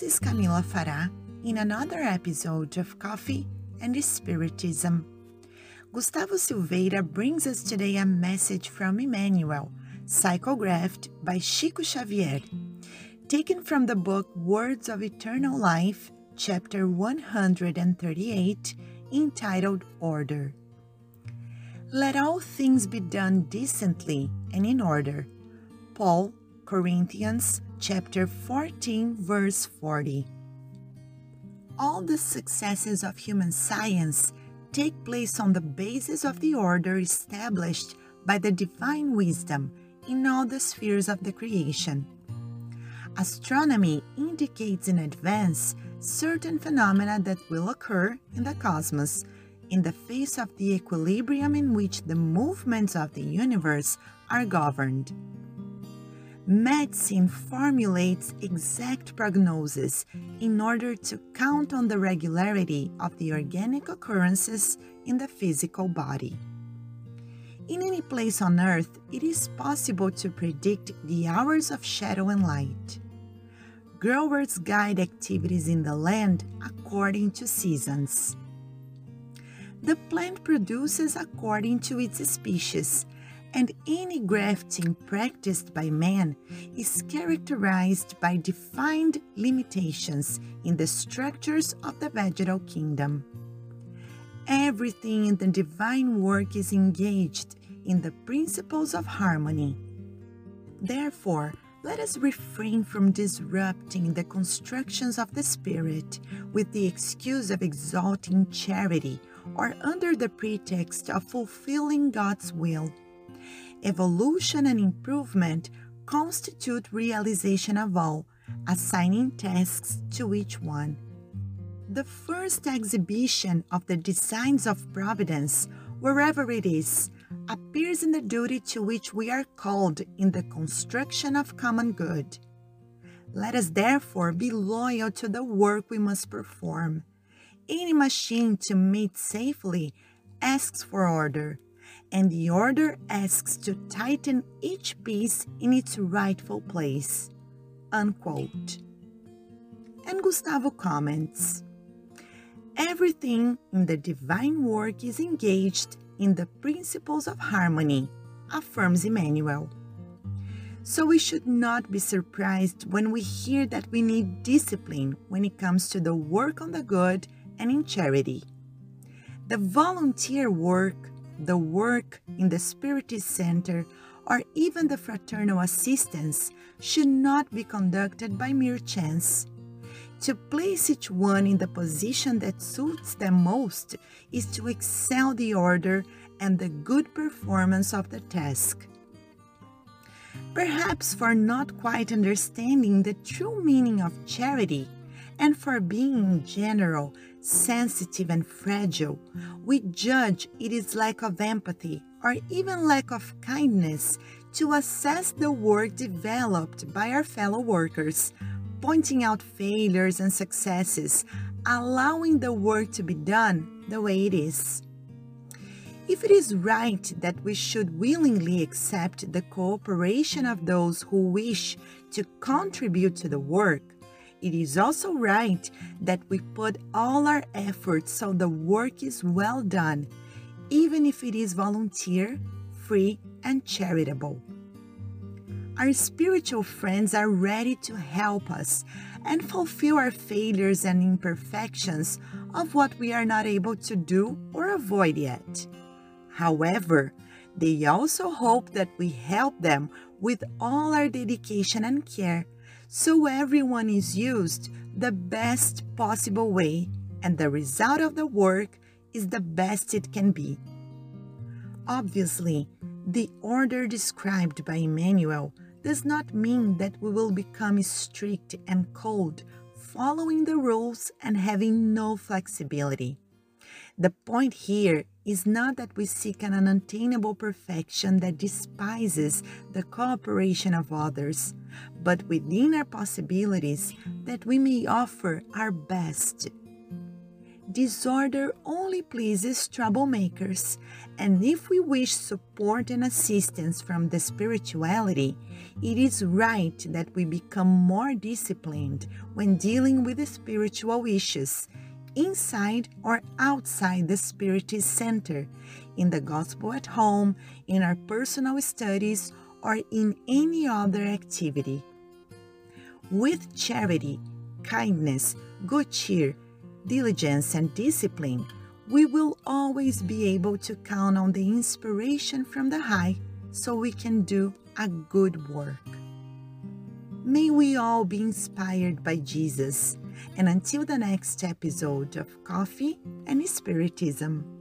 is Camila Farah in another episode of Coffee and Spiritism. Gustavo Silveira brings us today a message from Emmanuel, psychographed by Chico Xavier, taken from the book Words of Eternal Life, chapter 138, entitled Order. Let all things be done decently and in order. Paul, Corinthians chapter 14, verse 40. All the successes of human science take place on the basis of the order established by the divine wisdom in all the spheres of the creation. Astronomy indicates in advance certain phenomena that will occur in the cosmos in the face of the equilibrium in which the movements of the universe are governed. Medicine formulates exact prognosis in order to count on the regularity of the organic occurrences in the physical body. In any place on earth, it is possible to predict the hours of shadow and light. Growers guide activities in the land according to seasons. The plant produces according to its species and any grafting practiced by man is characterized by defined limitations in the structures of the vegetal kingdom. Everything in the divine work is engaged in the principles of harmony. Therefore, let us refrain from disrupting the constructions of the Spirit with the excuse of exalting charity or under the pretext of fulfilling God's will evolution and improvement constitute realization of all, assigning tasks to each one. The first exhibition of the designs of providence, wherever it is, appears in the duty to which we are called in the construction of common good. Let us therefore be loyal to the work we must perform. Any machine to meet safely asks for order, and the order asks to tighten each piece in its rightful place. Unquote. And Gustavo comments Everything in the divine work is engaged in the principles of harmony, affirms Emmanuel. So we should not be surprised when we hear that we need discipline when it comes to the work on the good and in charity. The volunteer work the work in the Spiritist Center, or even the fraternal assistance should not be conducted by mere chance. To place each one in the position that suits them most is to excel the order and the good performance of the task. Perhaps for not quite understanding the true meaning of charity and for being in general sensitive and fragile, we judge it is lack of empathy or even lack of kindness to assess the work developed by our fellow workers, pointing out failures and successes, allowing the work to be done the way it is. If it is right that we should willingly accept the cooperation of those who wish to contribute to the work, it is also right that we put all our efforts so the work is well done, even if it is volunteer, free, and charitable. Our spiritual friends are ready to help us and fulfill our failures and imperfections of what we are not able to do or avoid yet. However, they also hope that we help them with all our dedication and care so everyone is used the best possible way and the result of the work is the best it can be. Obviously, the order described by Emmanuel does not mean that we will become strict and cold, following the rules and having no flexibility. The point here is not that we seek an unattainable perfection that despises the cooperation of others, but within our possibilities that we may offer our best. disorder only pleases troublemakers, and if we wish support and assistance from the spirituality, it is right that we become more disciplined when dealing with the spiritual issues, inside or outside the Spirit Center, in the gospel at home, in our personal studies, or in any other activity. With charity, kindness, good cheer, diligence, and discipline, we will always be able to count on the inspiration from the high so we can do a good work. May we all be inspired by Jesus. And until the next episode of Coffee and Spiritism.